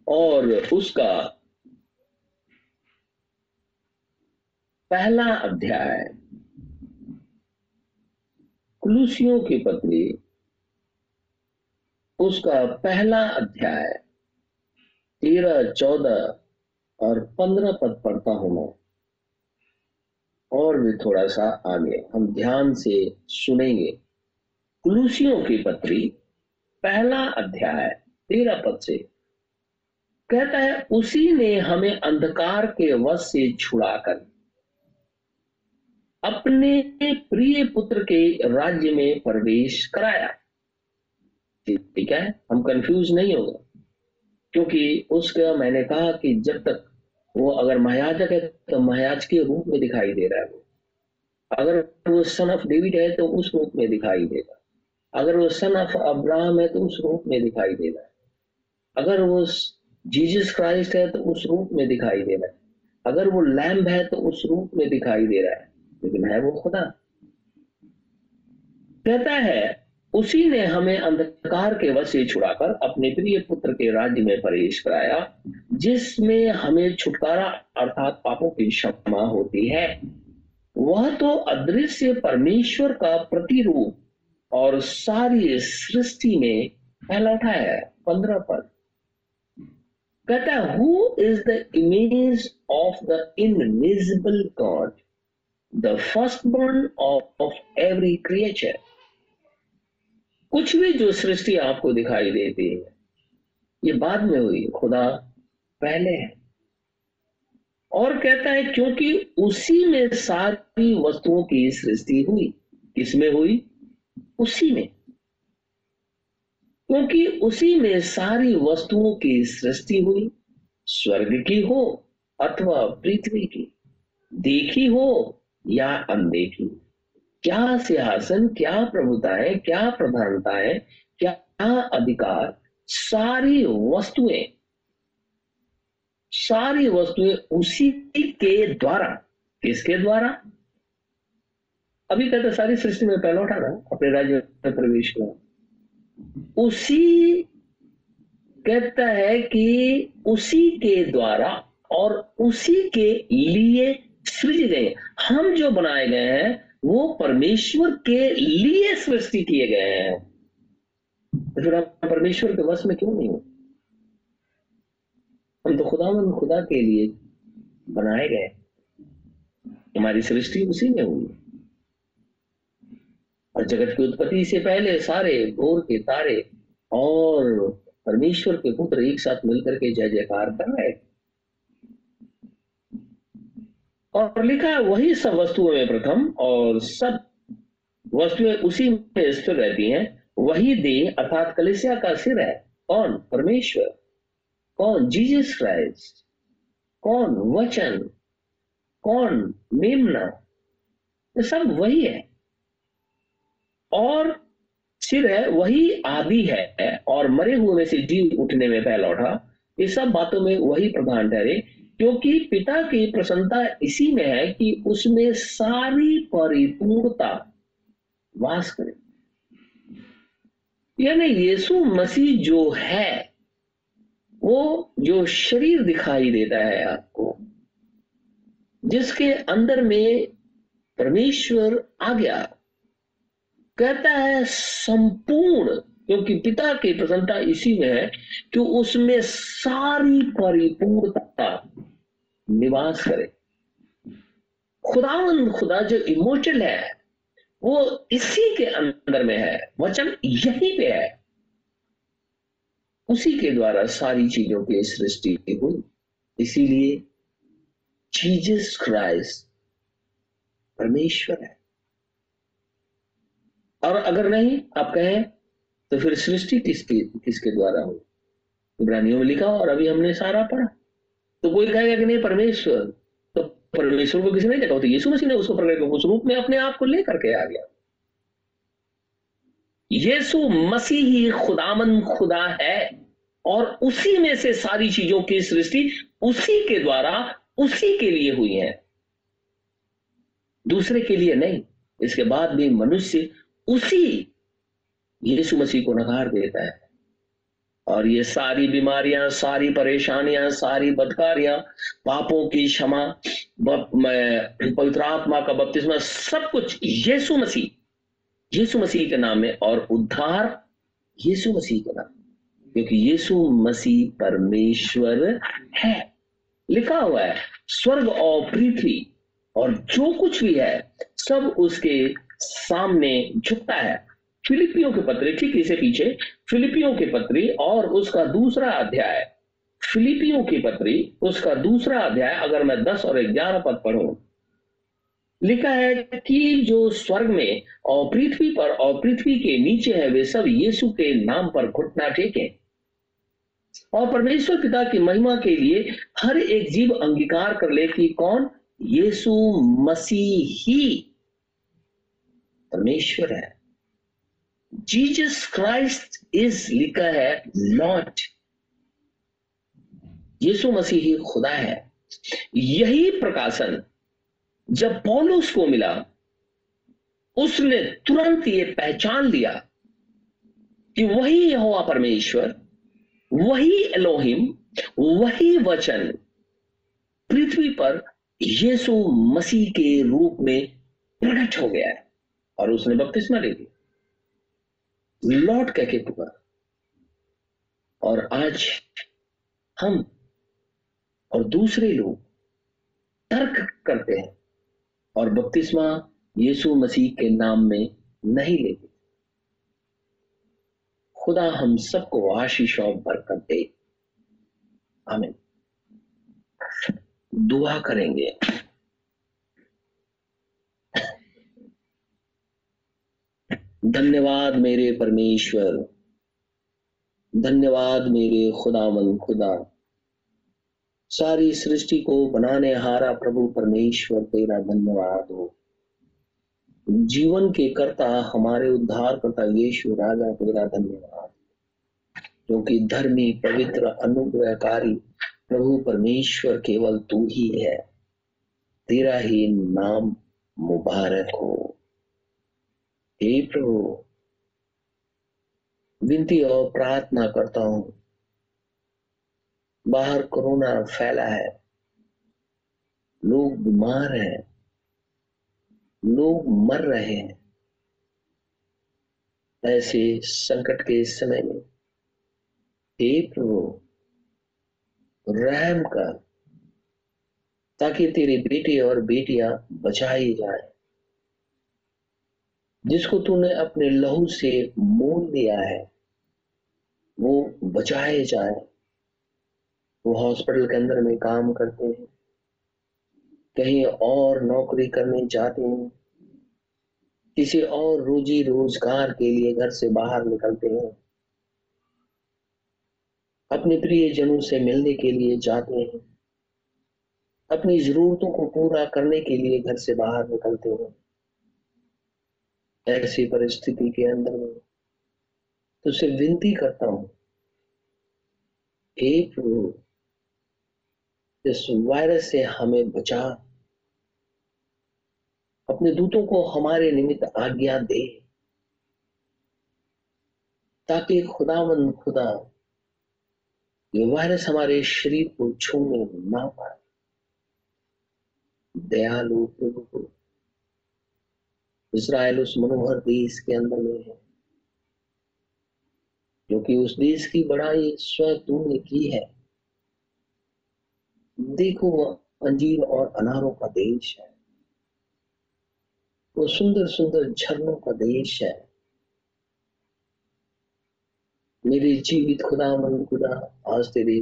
और उसका पहला अध्याय, कुलूसियों की पत्री, उसका पहला अध्याय, तेरह, चौदह और पंद्रह पद पढ़ता हूँ मैं। और भी थोड़ा सा आगे, हम ध्यान से सुनेंगे। कुलूसियों की पत्री, पहला अध्याय, तेरह पद से। कहता है, उसी ने हमें अंधकार के वश से छुड़ाकर अपने प्रिय पुत्र के राज्य में प्रवेश कराया। ठीक है, हम कंफ्यूज नहीं होगा, क्योंकि उसका मैंने कहा कि जब तक वो अगर महायाजक है तो महायाज के रूप में दिखाई दे रहा है वो। अगर वो सन ऑफ़ डेविड है तो उस रूप में दिखाई देगा अगर वो सन ऑफ़ अब्राहम है तो उस रूप में दिखाई देगा अगर वो जीसस क्राइस्ट है तो उस रूप में दिखाई दे रहा है। अगर वो लैम्ब है तो उस रूप में दिखाई दे रहा है। लेकिन है वो खुदा। कहता है, उसी ने हमें अंधकार के वश से छुड़ाकर अपने प्रिय पुत्र के राज्य में प्रवेश कराया, जिसमें हमें छुटकारा अर्थात पापों की क्षमा होती है। वह तो अदृश्य परमेश्वर का प्रतिरूप और सारी सृष्टि में उठाया है। पंद्रह पद कहता है who is the image of the invisible God the first born of every creature कुछ भी जो सृष्टि आपको दिखाई देती है, ये बाद में हुई, खुदा पहले है। और कहता है, क्योंकि उसी में सारी वस्तुओं की सृष्टि हुई। किसमें हुई? उसी में। क्योंकि उसी में सारी वस्तुओं की सृष्टि हुई। स्वर्ग की हो अथवा पृथ्वी की। देखी हो या अनदेखी। क्या सिंहासन, क्या प्रभुता है, क्या प्रधानता है, क्या अधिकार, सारी वस्तुएँ सारी वस्तुएँ उसी के द्वारा। किसके द्वारा? अभी कहते सारी सृष्टि में पहला उठा रहा अपने राज्य में प्रवेश किया। उसी कहता है कि उसी के द्वारा और उसी के लिए सृज गए हम जो बनाए गए हैं, वो परमेश्वर के लिए सृष्टि किए गए हैं। तो फिर हम परमेश्वर के वश में क्यों नहीं हो? हम तो खुदा खुदा के लिए बनाए गए हमारी सृष्टि उसी में हुई और जगत की उत्पत्ति से पहले सारे भोर के तारे और परमेश्वर के पुत्र एक साथ मिलकर के जय जयकार कर रहे और लिखा वही सब वस्तुओं में प्रथम और सब वस्तुएँ उसी में स्थिर रहती हैं। वही देह अर्थात कलिसिया का सिर है। कौन? परमेश्वर। कौन? Jesus Christ. कौन? वचन। कौन? मेमना। ये सब वही है। और सिर है, वही आदि है, और मरे हुए में से जी उठने में पहला उठा। ये सब बातों में वही प्रधान ठहरे क्योंकि पिता की प्रसन्नता इसी में है कि उसमें सारी परिपूर्णता वास करे। यानी यीशु मसीह जो है, वो जो शरीर दिखाई देता है आपको, जिसके अंदर में परमेश्वर आ गया। कहता है संपूर्ण, क्योंकि पिता की प्रसन्नता इसी में है कि उसमें सारी परिपूर्णता निवास करे। खुदावंद, खुदा जो इमोशनल है, वो इसी के अंदर में है, वचन यहीं पे है। उसी के द्वारा सारी चीज़ों की सृष्टि हुई। इसीलिए जीजस क्राइस्ट परमेश्वर है। और अगर नहीं, आप कहें तो फिर सृष्टि किसके किसके द्वारा हो इब्रानियों में लिखा और अभी हमने सारा पढ़ा। तो कोई कहेगा कि नहीं, परमेश्वर तो परमेश्वर को किसी ने देखा तो यीशु मसीह ने उसको प्रकट उस रूप में अपने आप को लेकर के आ गया। यीशु मसीह ही खुदामन खुदा है और उसी में से सारी चीज़ों की सृष्टि उसी के द्वारा, उसी के लिए हुई है। दूसरे के लिए नहीं, इसके बाद भी मनुष्य उसी यीशु मसीह को नकार देता है। और ये सारी बीमारियाँ, सारी परेशानियाँ, सारी बदकारियाँ, पापों की क्षमा पवित्र आत्मा का बपतिस्मा, सब कुछ यीशु मसीह यीशु मसीह के नाम में और उद्धार यीशु मसीह के नाम क्योंकि यीशु मसीह परमेश्वर है। लिखा हुआ है, स्वर्ग और पृथ्वी और जो कुछ भी है, सब उसके सामने झुकता है। फिलिपियों के पत्र ठीक इसे पीछे, फिलिपियों के पत्री और उसका दूसरा अध्याय। फिलिपियों की पत्री, उसका दूसरा अध्याय, अगर मैं दस और ग्यारह पद पढ़ू। लिखा है कि जो स्वर्ग में और पृथ्वी पर और पृथ्वी के नीचे है, वे सब यीशु के नाम पर घुटना टेके। और परमेश्वर पिता की महिमा के लिए हर एक जीव अंगीकार कर ले कि कौन? यीशु मसीह ही। परमेश्वर है। जीजस क्राइस्ट इज़ लिखा है लॉर्ड यीशु मसीह ही खुदा है। यही प्रकाशन जब पौलुस को मिला, उसने तुरंत ये पहचान लिया कि वही यहोवा परमेश्वर, वही एलोहिम, वही वचन पृथ्वी पर यीशु मसीह के रूप में प्रकट हो गया है। और उसने बपतिस्मा ले लिया। लौट कह के पुकार और आज हम और दूसरे लोग तर्क करते हैं और बपतिस्मा यीशु मसीह के नाम में नहीं लेते। खुदा हम सबको आशीष और बरकत दे। आमीन। दुआ करेंगे। धन्यवाद मेरे परमेश्वर। धन्यवाद मेरे खुदावन खुदा। सारी सृष्टि को बनाने हारा प्रभु परमेश्वर, तेरा धन्यवाद हो। जीवन के कर्ता, हमारे उद्धार करता यीशु राजा, तेरा धन्यवाद। क्योंकि धर्मी, पवित्र, अनुग्रहकारी प्रभु परमेश्वर केवल तू ही है। तेरा ही नाम मुबारक हो। हे प्रभु, विनती और प्रार्थना करता हूँ। बाहर कोरोना फैला है। लोग बीमार हैं। लोग मर रहे हैं। ऐसे संकट के समय में हे प्रभु, रहम कर, ताकि तेरे बेटे और बेटियाँ बचाई जाए। जिसको तूने अपने लहू से मोल दिया है, वो बचाए जाए। वो हॉस्पिटल के अंदर में काम करते हैं, कहीं और नौकरी करने जाते हैं, किसी और रोजी रोज़गार के लिए घर से बाहर निकलते हैं, अपने प्रिय जनों से मिलने के लिए जाते हैं, अपनी जरूरतों को पूरा करने के लिए घर से बाहर निकलते हैं। ऐसी परिस्थिति के अंदर में। तो उसे विनती करता हूँ हे प्रभु इस वायरस से हमें बचा। अपने दूतों को हमारे निमित्त आज्ञा दे, ताकि खुदावन खुदा ये वायरस हमारे शरीर को छूने ना पाए। दयालु प्रभु को इसराइल उस मनोहर देश के अंदर में है क्योंकि उस देश की बड़ाई स्वयं तुमने की है। देखो वह अंजीर और अनारों का देश है, वो सुंदर सुंदर झरनों का देश है। मेरे जीवित खुदा मन खुदा आज तेरे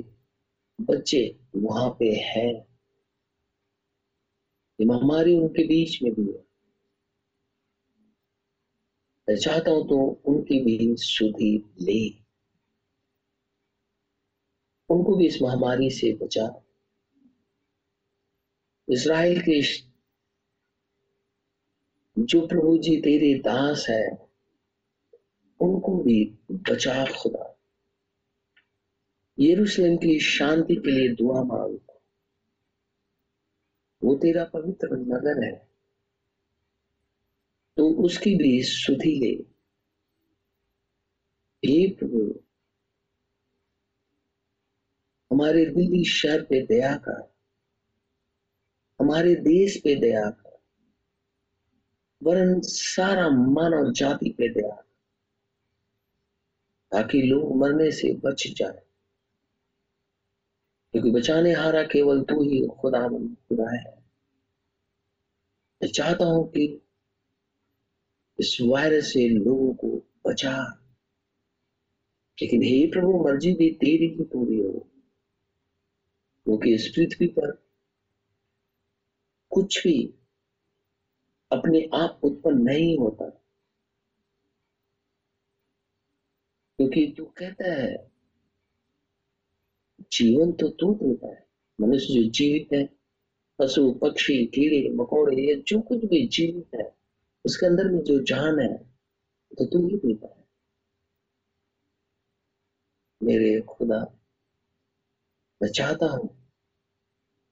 बच्चे वहाँ पे हैं। महामारी उनके बीच में भी है। चाहता हूँ तो उनकी भी सुधी ले। उनको भी इस महामारी से बचा। इसराइल के जो प्रभु जी तेरे दास है, उनको भी बचा खुदा। यरूशलेम की शांति के लिए दुआ मांग। वो तेरा पवित्र नगर है। तो उसकी भी सुधि ले प्रभु, हमारे दिल्ली शहर पे दया कर, हमारे देश पे दया कर, वरन सारा मानव जाति पे दया ताकि लोग मरने से बच जाए। क्योंकि बचाने हारा केवल तू ही खुदा खुदा है। मैं चाहता हूँ कि इस वायरस से लोगों को बचा। लेकिन हे प्रभु, मर्ज़ी भी तेरी ही पूरी हो। क्योंकि इस पृथ्वी पर कुछ भी अपने आप उत्पन्न नहीं होता। क्योंकि तू कहता है, जीवन तो तू देता है। मनुष्य जो जीवित है, पशु, पक्षी, कीड़े, मकोड़े, ये जो कुछ भी जीवित है उसके अंदर में जो जान है तो तू ही देता है। मेरे खुदा, मैं चाहता हूँ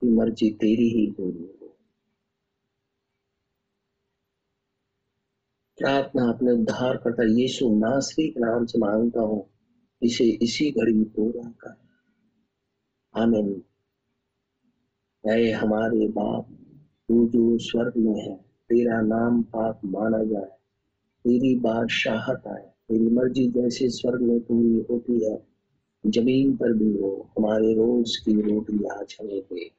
कि मर्ज़ी तेरी ही पूरी हो। प्रार्थना अपने उद्धार करता यीशु नासरी के नाम से माँगता हूँ, इसे इसी घड़ी पूरा कर। आमीन। हमारे बाप, तू जो स्वर्ग में है तेरा नाम पाक माना जाए, तेरी बादशाहत आए। तेरी मर्ज़ी जैसे स्वर्ग में पूरी होती है, ज़मीन पर भी हो, हमारे रोज की रोटी आज हमें दे।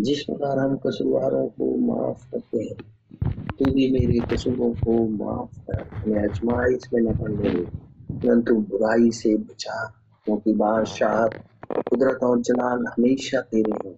जिस प्रकार हम कसूरवारों को माफ़ करते हैं, तू भी मेरे कसूरों को माफ़ कर। हमें अजमाइश में न पड़ने परंतु बुराई से बचा, क्योंकि बादशाह, कुदरत और जलाल हमेशा तेरे हैं।